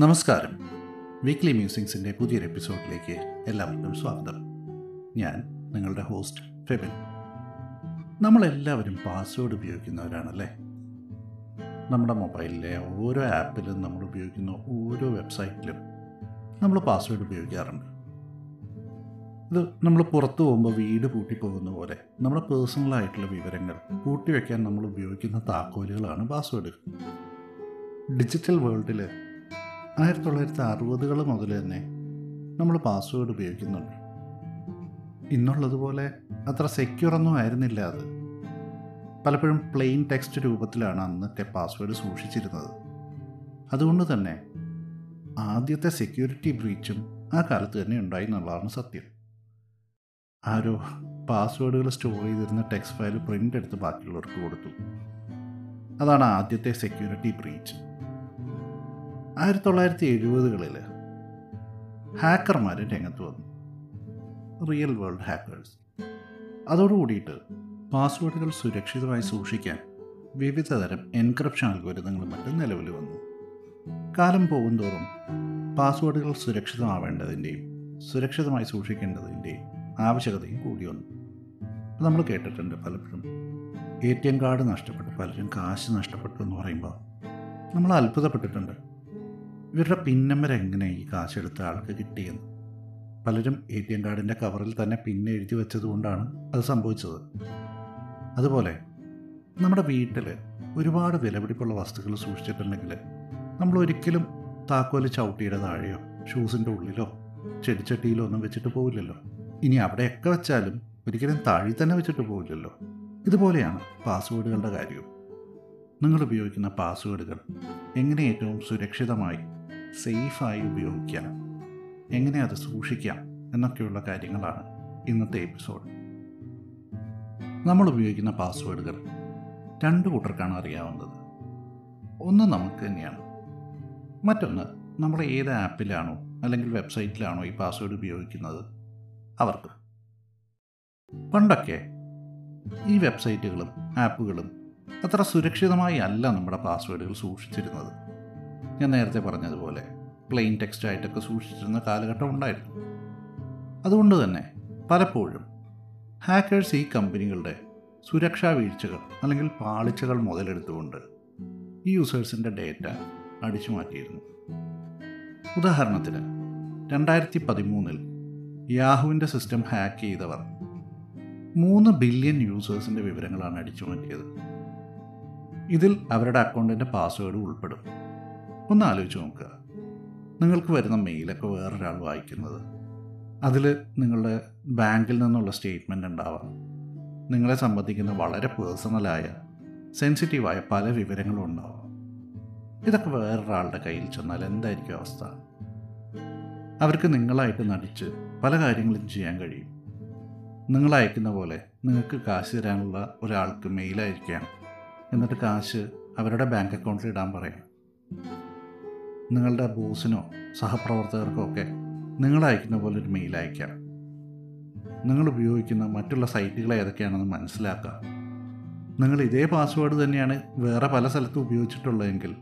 നമസ്കാരം. വീക്ക്ലി മ്യൂസിങ്സിന്റെ പുതിയൊരു എപ്പിസോഡിലേക്ക് എല്ലാവർക്കും സ്വാഗതം. ഞാൻ നിങ്ങളുടെ ഹോസ്റ്റ് ഫെബിൻ. നമ്മളെല്ലാവരും പാസ്വേഡ് ഉപയോഗിക്കുന്നവരാണല്ലേ? നമ്മുടെ മൊബൈലിലെ ഓരോ ആപ്പിലും നമ്മൾ ഉപയോഗിക്കുന്ന ഓരോ വെബ്സൈറ്റിലും നമ്മൾ പാസ്വേഡ് ഉപയോഗിക്കാറുണ്ട്. ഇത് നമ്മൾ പുറത്തു പോകുമ്പോൾ വീട് പൂട്ടി പോകുന്ന പോലെ നമ്മുടെ പേഴ്സണലായിട്ടുള്ള വിവരങ്ങൾ കൂട്ടിവെക്കാൻ നമ്മൾ ഉപയോഗിക്കുന്ന താക്കോലുകളാണ് പാസ്വേഡ് ഡിജിറ്റൽ വേൾഡിൽ ആയിരത്തി തൊള്ളായിരത്തി അറുപതുകൾ മുതൽ തന്നെ നമ്മൾ പാസ്വേഡ് ഉപയോഗിക്കുന്നുണ്ട്. ഇന്നുള്ളതുപോലെ അത്ര സെക്യൂർ ഒന്നും ആയിരുന്നില്ല അത്. പലപ്പോഴും പ്ലെയിൻ ടെക്സ്റ്റ് രൂപത്തിലാണ് അന്നത്തെ പാസ്വേഡ് സൂക്ഷിച്ചിരുന്നത്. അതുകൊണ്ട് തന്നെ ആദ്യത്തെ സെക്യൂരിറ്റി ബ്രീച്ചും ആ കാലത്ത് തന്നെ ഉണ്ടായി എന്നുള്ളതാണ് സത്യം. ആരോ പാസ്വേഡുകൾ സ്റ്റോർ ചെയ്തിരുന്ന ടെക്സ്റ്റ് ഫയൽ പ്രിന്റ് എടുത്ത് ബാക്കിയുള്ളവർക്ക് കൊടുത്തു. അതാണ് ആദ്യത്തെ സെക്യൂരിറ്റി ബ്രീച്ച് ആയിരത്തി തൊള്ളായിരത്തി എഴുപതുകളിൽ ഹാക്കർമാർ രംഗത്ത് വന്നു. റിയൽ വേൾഡ് ഹാക്കേഴ്സ് അതോടുകൂടിയിട്ട് പാസ്വേഡുകൾ സുരക്ഷിതമായി സൂക്ഷിക്കാൻ വിവിധതരം എൻക്രിപ്ഷൻ അൽഗോരിതങ്ങളും മറ്റും നിലവിൽ വന്നു. കാലം പോകുന്തോറും പാസ്വേഡുകൾ സുരക്ഷിതമാവേണ്ടതിന്റെയും സുരക്ഷിതമായി സൂക്ഷിക്കേണ്ടതിന്റെയും ആവശ്യകതയും കൂടി വന്നു. നമ്മൾ കേട്ടിട്ടുണ്ട് പലപ്പോഴും എ ടി എം കാർഡ് നഷ്ടപ്പെട്ടു പലരും കാശ് നഷ്ടപ്പെട്ടു എന്ന് പറയുമ്പോൾ നമ്മൾ അത്ഭുതപ്പെട്ടിട്ടുണ്ട്. ഇവരുടെ പിൻ നമ്പർ എങ്ങനെ ഈ കാശെടുത്ത ആൾക്ക് കിട്ടിയെന്ന്? പലരും എ ടി എം കാർഡിന്റെ കവറിൽ തന്നെ പിന്നെ എഴുതി വെച്ചതുകൊണ്ടാണ് അത് സംഭവിച്ചത്. അതുപോലെ നമ്മുടെ വീട്ടിൽ ഒരുപാട് വിലപിടിപ്പുള്ള വസ്തുക്കൾ സൂക്ഷിച്ചിട്ടുണ്ടെങ്കിൽ നമ്മൾ ഒരിക്കലും താക്കോൽ ചവിട്ടിയുടെ താഴെയോ ഷൂസിന്റെ ഉള്ളിലോ ചെടിച്ചട്ടിയിലോ ഒന്നും വെച്ചിട്ട് പോവില്ലല്ലോ. ഇനി അവിടെയൊക്കെ വെച്ചാലും ഒരിക്കലും താഴി തന്നെ വെച്ചിട്ട് പോവില്ലല്ലോ. ഇതുപോലെയാണ് പാസ്വേഡുകളുടെ കാര്യവും. നിങ്ങൾ ഉപയോഗിക്കുന്ന പാസ്വേഡുകൾ എങ്ങനെ ഏറ്റവും സുരക്ഷിതമായി സേഫായി ഉപയോഗിക്കാം എങ്ങനെ അത് സൂക്ഷിക്കാം എന്നൊക്കെയുള്ള കാര്യങ്ങളാണ് ഇന്നത്തെ എപ്പിസോഡ്. നമ്മൾ ഉപയോഗിക്കുന്ന പാസ്വേഡുകൾ രണ്ട് കൂട്ടർക്കാണ് അറിയാവുന്നത്. ഒന്ന് നമുക്ക് തന്നെയാണ്. മറ്റൊന്ന് നമ്മൾ ഏത് ആപ്പിലാണോ അല്ലെങ്കിൽ വെബ്സൈറ്റിലാണോ ഈ പാസ്വേഡ് ഉപയോഗിക്കുന്നത് അവർക്ക്. പണ്ടൊക്കെ ഈ വെബ്സൈറ്റുകളും ആപ്പുകളും അത്ര സുരക്ഷിതമായി അല്ല നമ്മുടെ പാസ്വേഡുകൾ സൂക്ഷിച്ചിരുന്നത്. ഞാൻ നേരത്തെ പറഞ്ഞതുപോലെ പ്ലെയിൻ ടെക്സ്റ്റ് ആയിട്ടൊക്കെ സൂക്ഷിച്ചിരുന്ന കാലഘട്ടം ഉണ്ടായിരുന്നു. അതുകൊണ്ട് തന്നെ പലപ്പോഴും ഹാക്കേഴ്സ് ഈ കമ്പനികളുടെ സുരക്ഷാ വീഴ്ചകൾ അല്ലെങ്കിൽ പാളിച്ചകൾ മുതലെടുത്തുകൊണ്ട് ഈ യൂസേഴ്സിന്റെ ഡേറ്റ അടിച്ചു മാറ്റിയിരുന്നു. ഉദാഹരണത്തിന് രണ്ടായിരത്തി പതിമൂന്നിൽ യാഹുവിന്റെ സിസ്റ്റം ഹാക്ക് ചെയ്തവർ മൂന്ന് ബില്യൺ യൂസേഴ്സിന്റെ വിവരങ്ങളാണ് അടിച്ചു മാറ്റിയത്. ഇതിൽ അവരുടെ അക്കൗണ്ടിന്റെ പാസ്വേഡ് ഉൾപ്പെടും. ഒന്ന് ആലോചിച്ച് നോക്കുക. നിങ്ങൾക്ക് വരുന്ന മെയിലൊക്കെ വേറൊരാൾ വായിക്കുന്നത്. അതിൽ നിങ്ങളുടെ ബാങ്കിൽ നിന്നുള്ള സ്റ്റേറ്റ്മെന്റ് ഉണ്ടാവാം. നിങ്ങളെ സംബന്ധിക്കുന്ന വളരെ പേഴ്സണലായ സെൻസിറ്റീവായ പല വിവരങ്ങളും ഉണ്ടാവാം. ഇതൊക്കെ വേറൊരാളുടെ കയ്യിൽ ചെന്നാൽ എന്തായിരിക്കും അവസ്ഥ? അവർക്ക് നിങ്ങളായിട്ട് നടിച്ച് പല കാര്യങ്ങളും ചെയ്യാൻ കഴിയും. നിങ്ങൾ അയക്കുന്ന പോലെ നിങ്ങൾക്ക് കാശ് തരാനുള്ള ഒരാൾക്ക് മെയിൽ അയക്കാം എന്നിട്ട് കാശ് അവരുടെ ബാങ്ക് അക്കൗണ്ടിൽ ഇടാൻ പറയാം. നിങ്ങളുടെ ബോസിനോ സഹപ്രവർത്തകർക്കോ ഒക്കെ നിങ്ങൾ അയക്കുന്ന പോലെ ഒരു മെയിൽ അയക്കാം നിങ്ങൾ ഉപയോഗിക്കുന്ന മറ്റുള്ള സൈറ്റുകൾ ഏതൊക്കെയാണെന്ന് മനസ്സിലാക്കുക നിങ്ങൾ ഇതേ പാസ്വേഡ് തന്നെയാണ് വേറെ പല സ്ഥലത്തും ഉപയോഗിച്ചിട്ടുള്ളതെങ്കിൽ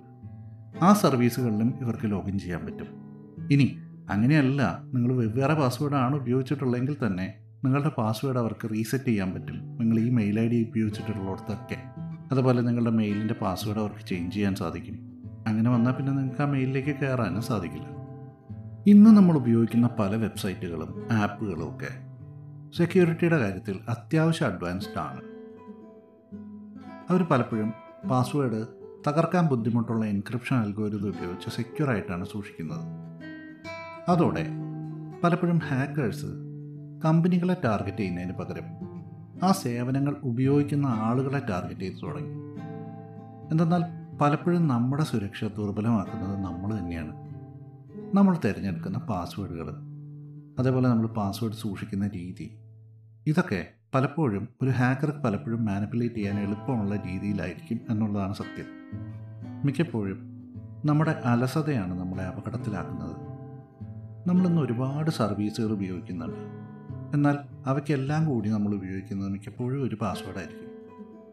ആ സർവീസുകളിലും ഇവർക്ക് ലോഗിൻ ചെയ്യാൻ പറ്റും. ഇനി അങ്ങനെയല്ല നിങ്ങൾ വെവ്വേറെ പാസ്വേഡാണ് ഉപയോഗിച്ചിട്ടുള്ളതെങ്കിൽ തന്നെ നിങ്ങളുടെ പാസ്വേഡ് അവർക്ക് റീസെറ്റ് ചെയ്യാൻ പറ്റും. നിങ്ങൾ ഈ മെയിൽ ഐ ഡി ഉപയോഗിച്ചിട്ടുള്ളിടത്തൊക്കെ. അതുപോലെ നിങ്ങളുടെ മെയിലിന്റെ പാസ്വേഡ് അവർക്ക് ചേഞ്ച് ചെയ്യാൻ സാധിക്കും. അങ്ങനെ വന്നാൽ പിന്നെ നിങ്ങൾക്ക് ആ മെയിലിലേക്ക് കയറാനും സാധിക്കില്ല. ഇന്ന് നമ്മൾ ഉപയോഗിക്കുന്ന പല വെബ്സൈറ്റുകളും ആപ്പുകളും ഒക്കെ സെക്യൂരിറ്റിയുടെ കാര്യത്തിൽ അത്യാവശ്യം അഡ്വാൻസ്ഡ് ആണ്. അവർ പലപ്പോഴും പാസ്വേഡ് തകർക്കാൻ ബുദ്ധിമുട്ടുള്ള എൻക്രിപ്ഷൻ അൽഗോരിതം ഉപയോഗിച്ച് സെക്യൂർ ആയിട്ടാണ് സൂക്ഷിക്കുന്നത്. അതോടെ പലപ്പോഴും ഹാക്കേഴ്സ് കമ്പനികളെ ടാർഗറ്റ് ചെയ്യുന്നതിന് പകരം ആ സേവനങ്ങൾ ഉപയോഗിക്കുന്ന ആളുകളെ ടാർഗറ്റ് ചെയ്ത് തുടങ്ങി. എന്തെന്നാൽ പലപ്പോഴും നമ്മുടെ സുരക്ഷ ദുർബലമാക്കുന്നത് നമ്മൾ തന്നെയാണ്. നമ്മൾ തിരഞ്ഞെടുക്കുന്ന പാസ്വേഡുകൾ അതേപോലെ നമ്മൾ പാസ്വേഡ് സൂക്ഷിക്കുന്ന രീതി. ഇതൊക്കെ പലപ്പോഴും ഒരു ഹാക്കർക്ക് പലപ്പോഴും മാനിപ്പുലേറ്റ് ചെയ്യാൻ എളുപ്പമുള്ള രീതിയിലായിരിക്കും എന്നുള്ളതാണ് സത്യം. മിക്കപ്പോഴും നമ്മുടെ അലസതയാണ് നമ്മളെ അപകടത്തിലാക്കുന്നത്. നമ്മളിന്ന് ഒരുപാട് സർവീസുകൾ ഉപയോഗിക്കുന്നുണ്ട്. എന്നാൽ അവയ്ക്കെല്ലാം കൂടി നമ്മൾ ഉപയോഗിക്കുന്നത് മിക്കപ്പോഴും ഒരു പാസ്വേഡായിരിക്കും.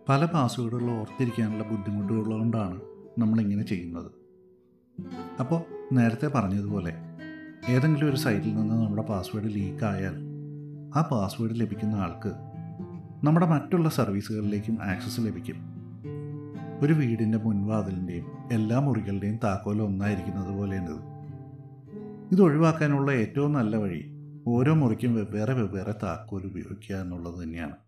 പല പാസ്വേഡുകൾ ഓർത്തിരിക്കാനുള്ള ബുദ്ധിമുട്ടുകളുകൊണ്ടാണ് നമ്മളിങ്ങനെ ചെയ്യുന്നത്. അപ്പോൾ നേരത്തെ പറഞ്ഞതുപോലെ ഏതെങ്കിലും ഒരു സൈറ്റിൽ നിന്ന് നമ്മുടെ പാസ്വേഡ് ലീക്കായാൽ ആ പാസ്വേഡ് ലഭിക്കുന്ന ആൾക്ക് നമ്മുടെ മറ്റുള്ള സർവീസുകളിലേക്കും ആക്സസ് ലഭിക്കും. ഒരു വീടിന്റെ മുൻവാതിലിന്റെയും എല്ലാ മുറികളുടെയും താക്കോൽ ഒന്നായിരിക്കുന്നത് പോലെയാണിത് ഇത് ഒഴിവാക്കാനുള്ള ഏറ്റവും നല്ല വഴി ഓരോ മുറിക്കും വെവ്വേറെ വെവ്വേറെ താക്കോൽ ഉപയോഗിക്കുക എന്നുള്ളത് തന്നെയാണ്.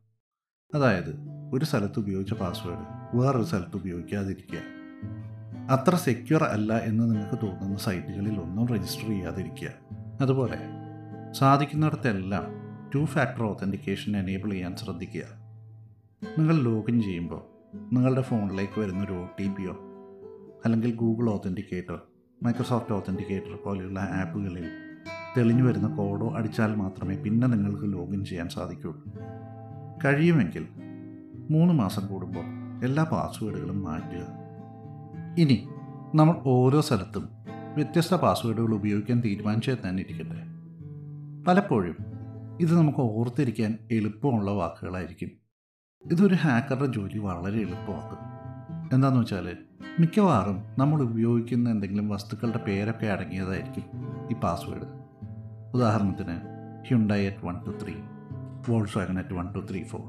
അതായത് ഒരു സ്ഥലത്ത് ഉപയോഗിച്ച പാസ്വേഡ് വേറൊരു സ്ഥലത്ത് ഉപയോഗിക്കാതിരിക്കുക. അത്ര സെക്യൂർ അല്ല എന്ന് നിങ്ങൾക്ക് തോന്നുന്ന സൈറ്റുകളിൽ ഒന്നും രജിസ്റ്റർ ചെയ്യാതിരിക്കുക. അതുപോലെ സാധിക്കുന്നിടത്തെല്ലാം ടു ഫാക്ടർ ഓതന്റിക്കേഷൻ എനേബിൾ ചെയ്യാൻ ശ്രദ്ധിക്കുക. നിങ്ങൾ ലോഗിൻ ചെയ്യുമ്പോൾ നിങ്ങളുടെ ഫോണിലേക്ക് വരുന്ന ഒരു ഒ ടി പിയോ അല്ലെങ്കിൽ ഗൂഗിൾ ഓതന്റിക്കേറ്റർ മൈക്രോസോഫ്റ്റ് ഓതന്റിക്കേറ്റർ പോലെയുള്ള ആപ്പുകളിൽ തെളിഞ്ഞു വരുന്ന കോഡോ അടിച്ചാൽ മാത്രമേ പിന്നെ നിങ്ങൾക്ക് ലോഗിൻ ചെയ്യാൻ സാധിക്കുകയുള്ളൂ. കഴിയുമെങ്കിൽ മൂന്ന് മാസം കൂടുമ്പോൾ എല്ലാ പാസ്വേഡുകളും മാറ്റുക. ഇനി നമ്മൾ ഓരോ സ്ഥലത്തും വ്യത്യസ്ത പാസ്വേഡുകൾ ഉപയോഗിക്കാൻ തീരുമാനിച്ചാൽ തന്നെ ഇരിക്കട്ടെ. പലപ്പോഴും ഇത് നമുക്ക് ഓർത്തിരിക്കാൻ എളുപ്പമുള്ള വാക്കുകളായിരിക്കും. ഇതൊരു ഹാക്കറുടെ ജോലി വളരെ എളുപ്പമാക്കും. എന്താണെന്ന് വെച്ചാൽ മിക്കവാറും നമ്മൾ ഉപയോഗിക്കുന്ന എന്തെങ്കിലും വസ്തുക്കളുടെ പേരൊക്കെ അടങ്ങിയതായിരിക്കും ഈ പാസ്വേഡ്. ഉദാഹരണത്തിന് Hyundai at one two three Volkswagen at one two three four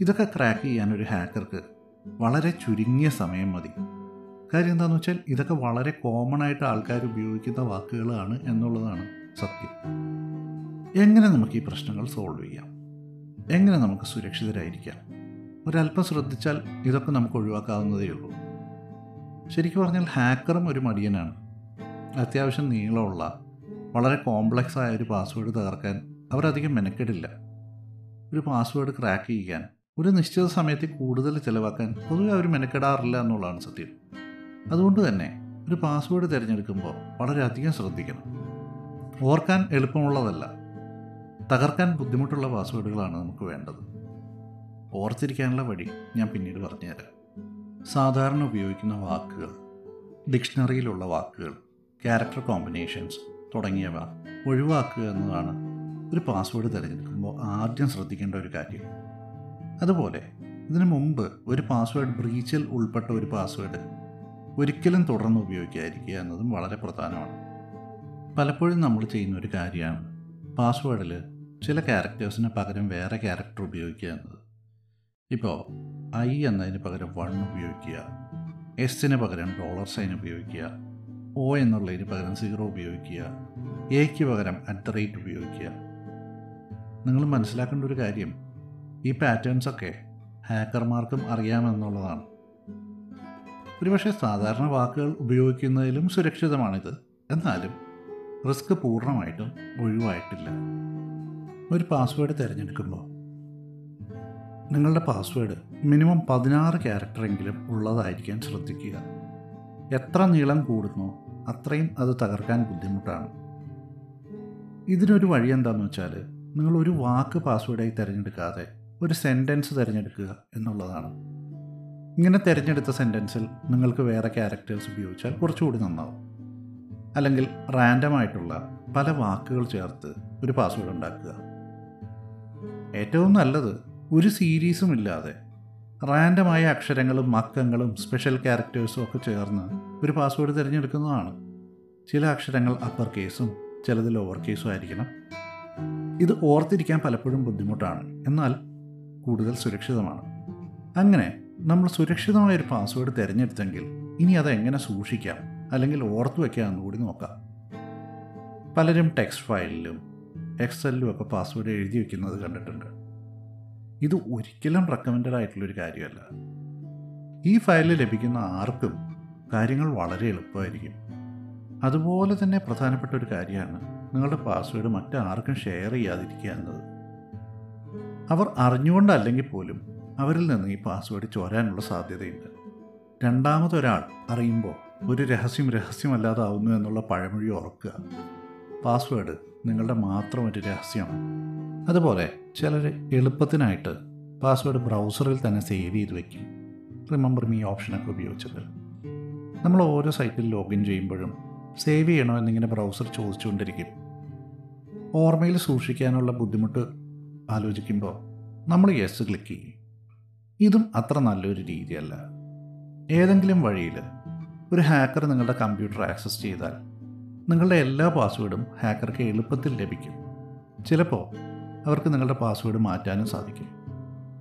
ഇതൊക്കെ ക്രാക്ക് ചെയ്യാൻ ഒരു ഹാക്കർക്ക് വളരെ ചുരുങ്ങിയ സമയം മതി. കാര്യം എന്താണെന്ന് വെച്ചാൽ ഇതൊക്കെ വളരെ കോമൺ ആയിട്ട് ആൾക്കാർ ഉപയോഗിക്കുന്ന വാക്കുകളാണ് എന്നുള്ളതാണ് സത്യം. എങ്ങനെ നമുക്ക് ഈ പ്രശ്നങ്ങൾ സോൾവ് ചെയ്യാം? എങ്ങനെ നമുക്ക് സുരക്ഷിതരായിരിക്കാം? ഒരല്പം ശ്രദ്ധിച്ചാൽ ഇതൊക്കെ നമുക്ക് ഒഴിവാക്കാവുന്നതേ ഉള്ളൂ. ശരിക്കും പറഞ്ഞാൽ ഹാക്കറും ഒരു മടിയനാണ്. അത്യാവശ്യം നീളമുള്ള വളരെ കോംപ്ലക്സ് ആയ ഒരു പാസ്വേഡ് തകർക്കാൻ അവരധികം മെനക്കെടില്ല. ഒരു പാസ്വേഡ് ക്രാക്ക് ചെയ്യാൻ ഒരു നിശ്ചിത സമയത്ത് കൂടുതൽ ചിലവാക്കാൻ പൊതുവെ അവർ മെനക്കെടാറില്ല എന്നുള്ളതാണ് സത്യം. അതുകൊണ്ട് തന്നെ ഒരു പാസ്വേഡ് തിരഞ്ഞെടുക്കുമ്പോൾ വളരെയധികം ശ്രദ്ധിക്കണം. ഓർക്കാൻ എളുപ്പമുള്ളതല്ല. തകർക്കാൻ ബുദ്ധിമുട്ടുള്ള പാസ്വേഡുകളാണ് നമുക്ക് വേണ്ടത്. ഓർത്തിരിക്കാനുള്ള വഴി ഞാൻ പിന്നീട് പറഞ്ഞുതരാം. സാധാരണ ഉപയോഗിക്കുന്ന വാക്കുകൾ ഡിക്ഷണറിയിലുള്ള വാക്കുകൾ ക്യാരക്ടർ കോമ്പിനേഷൻസ് തുടങ്ങിയവ ഒഴിവാക്കുക എന്നതാണ് ഒരു പാസ്വേഡ് തിരഞ്ഞെടുക്കുമ്പോൾ ആദ്യം ശ്രദ്ധിക്കേണ്ട ഒരു കാര്യം. അതുപോലെ ഇതിനു മുമ്പ് ഒരു പാസ്വേഡ് ബ്രീച്ചിൽ ഉൾപ്പെട്ട ഒരു പാസ്വേഡ് ഒരിക്കലും തുടർന്ന് ഉപയോഗിക്കാതിരിക്കുക എന്നതും വളരെ പ്രധാനമാണ്. പലപ്പോഴും നമ്മൾ ചെയ്യുന്ന ഒരു കാര്യമാണ് പാസ്വേഡിൽ ചില ക്യാരക്ടേഴ്സിന് പകരം വേറെ ക്യാരക്ടർ ഉപയോഗിക്കുക എന്നത്. ഇപ്പോൾ ഐ എന്നതിന് പകരം വൺ ഉപയോഗിക്കുക എസിന് പകരം ഡോളർ സൈൻ ഉപയോഗിക്കുക ഒ എന്നുള്ളതിന് പകരം സീറോ ഉപയോഗിക്കുക എക്ക് പകരം അറ്റ് റേറ്റ് ഉപയോഗിക്കുക നിങ്ങൾ മനസ്സിലാക്കേണ്ട ഒരു കാര്യം. ഈ പാറ്റേൺസൊക്കെ ഹാക്കർമാർക്കും അറിയാമെന്നുള്ളതാണ്. ഒരുപക്ഷെ സാധാരണ വാക്കുകൾ ഉപയോഗിക്കുന്നതിലും സുരക്ഷിതമാണിത്. എന്നാലും റിസ്ക് പൂർണമായിട്ടും ഒഴിവായിട്ടില്ല. ഒരു പാസ്വേഡ് തിരഞ്ഞെടുക്കുമ്പോൾ നിങ്ങളുടെ പാസ്വേഡ് മിനിമം പതിനാറ് ക്യാരക്ടറെങ്കിലും ഉള്ളതായിരിക്കാൻ ശ്രദ്ധിക്കുക. എത്ര നീളം കൂടുന്നു അത്രയും അത് തകർക്കാൻ ബുദ്ധിമുട്ടാണ്. ഇതിനൊരു വഴി എന്താണെന്ന് വെച്ചാൽ നിങ്ങൾ ഒരു വാക്ക് പാസ്വേഡായി തിരഞ്ഞെടുക്കാതെ ഒരു സെന്റൻസ് തിരഞ്ഞെടുക്കുക എന്നുള്ളതാണ്. ഇങ്ങനെ തിരഞ്ഞെടുത്ത സെന്റൻസിൽ നിങ്ങൾക്ക് വേറെ ക്യാരക്ടേഴ്സ് ഉപയോഗിച്ചാൽ കുറച്ചുകൂടി നന്നാവും. അല്ലെങ്കിൽ റാൻഡമായിട്ടുള്ള പല വാക്കുകൾ ചേർത്ത് ഒരു പാസ്വേഡ് ഉണ്ടാക്കുക. ഏറ്റവും നല്ലത് ഒരു സീരീസും ഇല്ലാതെ റാൻഡമായ അക്ഷരങ്ങളും അക്കങ്ങളും സ്പെഷ്യൽ ക്യാരക്ടേഴ്സും ഒക്കെ ചേർന്ന് ഒരു പാസ്വേഡ് തിരഞ്ഞെടുക്കുന്നതാണ്. ചില അക്ഷരങ്ങൾ അപ്പർ കേസും ചിലത് ലോവർ കേസും ആയിരിക്കണം. ഇത് ഓർത്തിരിക്കാൻ പലപ്പോഴും ബുദ്ധിമുട്ടാണ്. എന്നാൽ കൂടുതൽ സുരക്ഷിതമാണ്. അങ്ങനെ നമ്മൾ സുരക്ഷിതമായ ഒരു പാസ്വേഡ് തിരഞ്ഞെടുത്തെങ്കിൽ ഇനി അത് എങ്ങനെ സൂക്ഷിക്കാം? അല്ലെങ്കിൽ ഓർത്തു വയ്ക്കാം എന്നുകൂടി നോക്കാം. പലരും ടെക്സ്റ്റ് ഫയലിലും എക്സലിലും ഒക്കെ പാസ്വേഡ് എഴുതി വയ്ക്കുന്നത് കണ്ടിട്ടുണ്ട്. ഇത് ഒരിക്കലും റെക്കമെൻഡഡ് ആയിട്ടുള്ളൊരു കാര്യമല്ല. ഈ ഫയലിൽ ലഭിക്കുന്ന ആർക്കും കാര്യങ്ങൾ വളരെ എളുപ്പമായിരിക്കും. അതുപോലെ തന്നെ പ്രധാനപ്പെട്ട ഒരു കാര്യമാണ് നിങ്ങളുടെ പാസ്വേഡ് മറ്റാർക്കും ഷെയർ ചെയ്യാതിരിക്കുക എന്നത്. അവർ അറിഞ്ഞുകൊണ്ടല്ലെങ്കിൽ പോലും അവരിൽ നിന്ന് ഈ പാസ്വേഡ് ചോരാനുള്ള സാധ്യതയുണ്ട്. രണ്ടാമതൊരാൾ അറിയുമ്പോൾ ഒരു രഹസ്യം രഹസ്യമല്ലാതാവുന്നു എന്നുള്ള പഴമൊഴി ഓർക്കുക. പാസ്വേഡ് നിങ്ങളുടെ മാത്രം ഒരു രഹസ്യമാണ്. അതുപോലെ ചിലർ എളുപ്പത്തിനായിട്ട് പാസ്വേഡ് ബ്രൗസറിൽ തന്നെ സേവ് ചെയ്ത് വയ്ക്കും. റിമെമ്പർ മീ ഓപ്ഷനൊക്കെ ഉപയോഗിച്ചിട്ട്. നമ്മൾ ഓരോ സൈറ്റിൽ ലോഗിൻ ചെയ്യുമ്പോഴും സേവ് ചെയ്യണോ എന്നിങ്ങനെ ബ്രൗസർ ചോദിച്ചുകൊണ്ടിരിക്കും. ഓർമ്മയിൽ സൂക്ഷിക്കാനുള്ള ബുദ്ധിമുട്ട് ആലോചിക്കുമ്പോൾ നമ്മൾ യെസ് ക്ലിക്ക് ചെയ്യും. ഇതും അത്ര നല്ലൊരു രീതിയല്ല. ഏതെങ്കിലും വഴിയിൽ ഒരു ഹാക്കർ നിങ്ങളുടെ കമ്പ്യൂട്ടർ ആക്സസ് ചെയ്താൽ നിങ്ങളുടെ എല്ലാ പാസ്വേഡും ഹാക്കർക്ക് എളുപ്പത്തിൽ ലഭിക്കും. ചിലപ്പോൾ അവർക്ക് നിങ്ങളുടെ പാസ്വേഡ് മാറ്റാനും സാധിക്കും.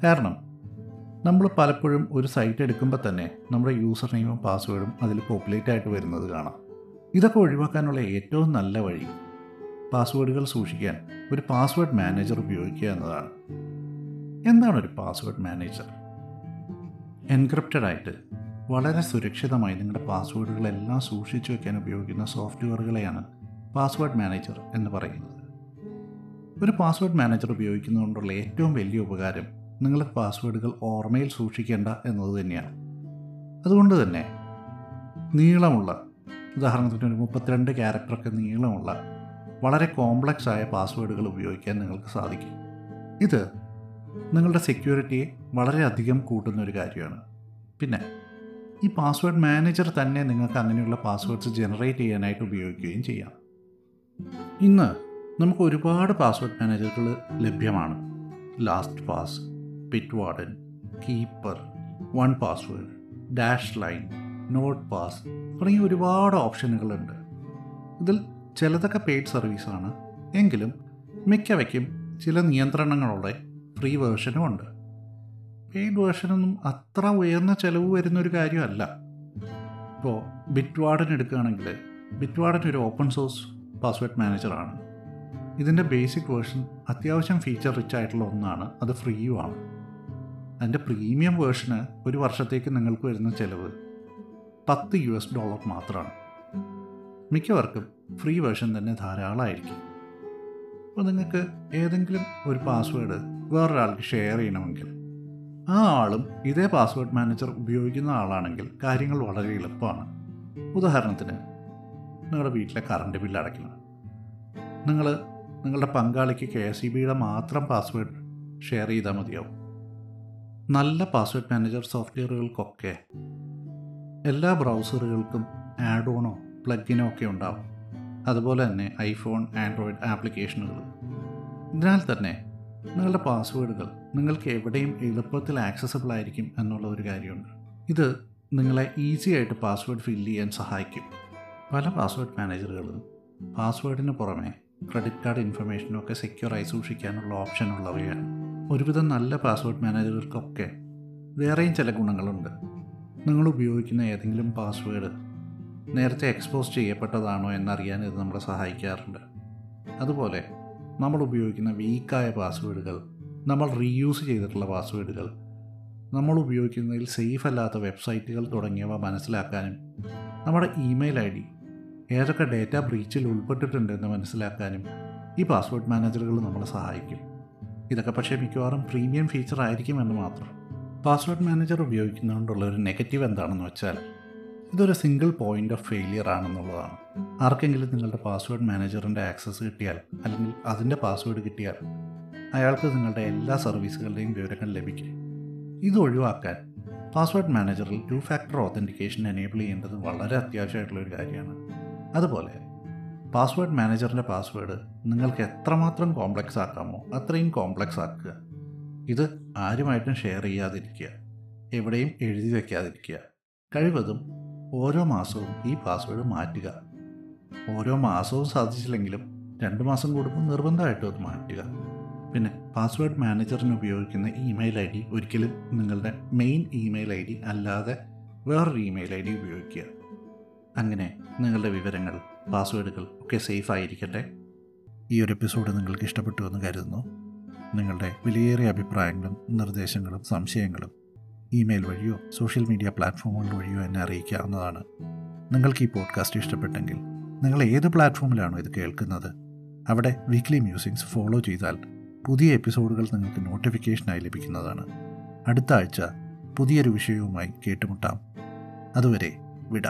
കാരണം നമ്മൾ പലപ്പോഴും ഒരു സൈറ്റ് എടുക്കുമ്പോൾ തന്നെ നമ്മുടെ യൂസർ നെയിമും പാസ്വേഡും അതിൽ പോപ്പുലേറ്റ് ആയിട്ട് വരുന്നത് കാണാം. ഇതൊക്കെ ഒഴിവാക്കാനുള്ള ഏറ്റവും നല്ല വഴി പാസ്വേഡുകൾ സൂക്ഷിക്കാൻ ഒരു പാസ്വേഡ് മാനേജർ ഉപയോഗിക്കുക എന്നതാണ്. എന്താണ് ഒരു പാസ്വേഡ് മാനേജർ? എൻക്രിപ്റ്റഡ് ആയിട്ട് വളരെ സുരക്ഷിതമായി നിങ്ങളുടെ പാസ്വേഡുകളെല്ലാം സൂക്ഷിച്ചു വയ്ക്കാൻ ഉപയോഗിക്കുന്ന സോഫ്റ്റ്വെയറുകളെയാണ് പാസ്വേഡ് മാനേജർ എന്ന് പറയുന്നത്. ഒരു പാസ്വേഡ് മാനേജർ ഉപയോഗിക്കുന്നതുകൊണ്ടുള്ള ഏറ്റവും വലിയ ഉപകാരം നിങ്ങളുടെ പാസ്വേഡുകൾ ഓർമ്മയിൽ സൂക്ഷിക്കേണ്ട എന്നത് തന്നെയാണ്. അതുകൊണ്ട് തന്നെ നീളമുള്ള ഉദാഹരണത്തിന് ഒരു മുപ്പത്തിരണ്ട് ക്യാരക്ടറൊക്കെ നീളമുള്ള വളരെ കോംപ്ലക്സ് ആയ പാസ്വേഡുകൾ ഉപയോഗിക്കാൻ നിങ്ങൾക്ക് സാധിക്കും. ഇത് നിങ്ങളുടെ സെക്യൂരിറ്റിയെ വളരെയധികം കൂട്ടുന്ന ഒരു കാര്യമാണ്. പിന്നെ ഈ പാസ്വേഡ് മാനേജർ തന്നെ നിങ്ങൾക്ക് അങ്ങനെയുള്ള പാസ്വേഡ്സ് ജനറേറ്റ് ചെയ്യാനായിട്ട് ഉപയോഗിക്കുകയും ചെയ്യാം. ഇന്ന് നമുക്ക് ഒരുപാട് പാസ്വേഡ് മാനേജറുകൾ ലഭ്യമാണ്. LastPass Bitwarden Keeper one password Dashlane NordPass തുടങ്ങിയ ഒരുപാട് ഓപ്ഷനുകളുണ്ട്. ഇതിൽ ചിലതൊക്കെ പെയ്ഡ് സർവീസാണ് എങ്കിലും മിക്കവയ്ക്കും ചില നിയന്ത്രണങ്ങളോടെ ഫ്രീ വേർഷനും ഉണ്ട്. പെയ്ഡ് വേർഷനൊന്നും അത്ര ഉയർന്ന ചിലവ് വരുന്നൊരു കാര്യമല്ല. ഇപ്പോൾ ബിറ്റ്വാർഡൻ എടുക്കുകയാണെങ്കിൽ ബിറ്റ്വാർഡൻ ഒരു ഓപ്പൺ സോഴ്സ് പാസ്വേഡ് മാനേജറാണ് ഇതിന്റെ ബേസിക് വേർഷൻ അത്യാവശ്യം ഫീച്ചർ റിച്ച് ആയിട്ടുള്ള ഒന്നാണ്. അത് ഫ്രീയുമാണ് അതിന്റെ പ്രീമിയം വേർഷന് ഒരു വർഷത്തേക്ക് നിങ്ങൾക്ക് വരുന്ന ചിലവ് പത്ത് യു എസ് ഡോളർ മാത്രമാണ്. മിക്കവർക്കും ഫ്രീ വേർഷൻ തന്നെ ധാരാളമായിരിക്കും. അപ്പോൾ നിങ്ങൾക്ക് ഏതെങ്കിലും ഒരു പാസ്വേഡ് വേറൊരാൾക്ക് ഷെയർ ചെയ്യണമെങ്കിൽ ആ ആളും ഇതേ പാസ്വേഡ് മാനേജർ ഉപയോഗിക്കുന്ന ആളാണെങ്കിൽ കാര്യങ്ങൾ വളരെ എളുപ്പമാണ്. ഉദാഹരണത്തിന് നിങ്ങളുടെ വീട്ടിലെ കറണ്ട് ബില്ല് അടയ്ക്കണം. നിങ്ങൾ നിങ്ങളുടെ പങ്കാളിക്ക് കെ എസ് ഇ ബിയുടെ മാത്രം പാസ്വേഡ് ഷെയർ ചെയ്താൽ മതിയാവും. നല്ല പാസ്വേഡ് മാനേജർ സോഫ്റ്റ്വെയറുകൾക്കൊക്കെ എല്ലാ ബ്രൗസറുകൾക്കും ആഡ് ഓണോ പ്ലഗിനോ ഒക്കെ ഉണ്ടാവും. അതുപോലെ തന്നെ ഐഫോൺ ആൻഡ്രോയിഡ് ആപ്ലിക്കേഷനുകൾ ഇതിനാൽ തന്നെ നിങ്ങളുടെ പാസ്വേഡുകൾ നിങ്ങൾക്ക് എവിടെയും എളുപ്പത്തിൽ ആക്സസബിൾ ആയിരിക്കും എന്നുള്ള ഒരു കാര്യമുണ്ട്. ഇത് നിങ്ങളെ ഈസി ആയിട്ട് പാസ്വേഡ് ഫില്ല് ചെയ്യാൻ സഹായിക്കും. പല പാസ്വേഡ് മാനേജറുകളും പാസ്വേഡിന് പുറമെ ക്രെഡിറ്റ് കാർഡ് ഇൻഫർമേഷനൊക്കെ സെക്യൂറായി സൂക്ഷിക്കാനുള്ള ഓപ്ഷൻ ഉള്ളവയാണ് ഒരുവിധം നല്ല പാസ്വേഡ് മാനേജറുകൾക്കൊക്കെ വേറെയും ചില ഗുണങ്ങളുണ്ട്. നിങ്ങൾ ഉപയോഗിക്കുന്ന ഏതെങ്കിലും പാസ്വേഡ് നേരത്തെ എക്സ്പോസ് ചെയ്യപ്പെട്ടതാണോ എന്നറിയാൻ ഇത് നമ്മളെ സഹായിക്കാറുണ്ട്. അതുപോലെ നമ്മൾ ഉപയോഗിക്കുന്ന വീക്കായ പാസ്വേഡുകൾ നമ്മൾ റീയൂസ് ചെയ്തിട്ടുള്ള പാസ്വേഡുകൾ നമ്മൾ ഉപയോഗിക്കുന്നതിൽ സേഫ് അല്ലാത്ത വെബ്സൈറ്റുകൾ തുടങ്ങിയവ മനസ്സിലാക്കാനും നമ്മുടെ ഇമെയിൽ ഐ ഡി ഏതൊക്കെ ഡേറ്റ ബ്രീച്ചിൽ ഉൾപ്പെട്ടിട്ടുണ്ടെന്ന് മനസ്സിലാക്കാനും ഈ പാസ്വേഡ് മാനേജറുകൾ നമ്മളെ സഹായിക്കും. ഇതൊക്കെ പക്ഷേ മിക്കവാറും പ്രീമിയം ഫീച്ചർ ആയിരിക്കുമെന്ന് മാത്രം. പാസ്വേഡ് മാനേജർ ഉപയോഗിക്കുന്നതുകൊണ്ടുള്ള ഒരു നെഗറ്റീവ് എന്താണെന്ന് വെച്ചാൽ ഇതൊരു സിംഗിൾ പോയിന്റ് ഓഫ് ഫെയിലിയർ ആണെന്നുള്ളതാണ്. ആർക്കെങ്കിലും നിങ്ങളുടെ പാസ്വേഡ് മാനേജറിന്റെ ആക്സസ് കിട്ടിയാൽ അല്ലെങ്കിൽ അതിന്റെ പാസ്വേഡ് കിട്ടിയാൽ അയാൾക്ക് നിങ്ങളുടെ എല്ലാ സർവീസുകളുടെയും വിവരങ്ങൾ ലഭിക്കും. ഇത് ഒഴിവാക്കാൻ പാസ്വേഡ് മാനേജറിൽ ടു ഫാക്ടർ ഓതന്റിക്കേഷൻ എനേബിൾ ചെയ്യേണ്ടത് വളരെ അത്യാവശ്യമായിട്ടുള്ള ഒരു കാര്യമാണ്. അതുപോലെ പാസ്വേഡ് മാനേജറിന്റെ പാസ്വേഡ് നിങ്ങൾക്ക് എത്രമാത്രം കോംപ്ലക്സ് ആക്കാമോ അത്രയും കോംപ്ലക്സ് ആക്കുക. ഇത് ആരുമായിട്ടും ഷെയർ ചെയ്യാതിരിക്കുക. എവിടെയും എഴുതി വയ്ക്കാതിരിക്കുക കഴിവതും ഓരോ മാസവും ഈ പാസ്വേഡ് മാറ്റുക. ഓരോ മാസവും സാധിച്ചില്ലെങ്കിലും രണ്ട് മാസം കൂടുമ്പോൾ നിർബന്ധമായിട്ടും അത് മാറ്റുക. പിന്നെ പാസ്വേഡ് മാനേജറിന് ഉപയോഗിക്കുന്ന ഇമെയിൽ ഐ ഡി ഒരിക്കലും നിങ്ങളുടെ മെയിൻ ഇമെയിൽ ഐ ഡി അല്ലാതെ വേറൊരു ഇമെയിൽ ഐ ഡി ഉപയോഗിക്കുക. അങ്ങനെ നിങ്ങളുടെ വിവരങ്ങൾ പാസ്വേഡുകൾ ഒക്കെ സേഫ് ആയിരിക്കട്ടെ. ഈ ഒരു എപ്പിസോഡ് നിങ്ങൾക്ക് ഇഷ്ടപ്പെട്ടു എന്ന് കരുതുന്നു. നിങ്ങളുടെ വിലയേറിയ അഭിപ്രായങ്ങളും നിർദ്ദേശങ്ങളും സംശയങ്ങളും ഇമെയിൽ വഴിയോ സോഷ്യൽ മീഡിയ പ്ലാറ്റ്ഫോമുകൾ വഴിയോ എന്നെ അറിയിക്കാവുന്നതാണ്. നിങ്ങൾക്ക് ഈ പോഡ്കാസ്റ്റ് ഇഷ്ടപ്പെട്ടെങ്കിൽ നിങ്ങൾ ഏത് പ്ലാറ്റ്ഫോമിലാണോ ഇത് കേൾക്കുന്നത് അവിടെ വീക്ക്ലി മ്യൂസിക്സ് ഫോളോ ചെയ്താൽ പുതിയ എപ്പിസോഡുകൾ നിങ്ങൾക്ക് നോട്ടിഫിക്കേഷനായി ലഭിക്കുന്നതാണ്. അടുത്ത ആഴ്ച പുതിയൊരു വിഷയവുമായി കേട്ടുമുട്ടാം. അതുവരെ വിട.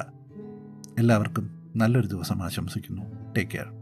എല്ലാവർക്കും നല്ലൊരു ദിവസം ആശംസിക്കുന്നു. Take care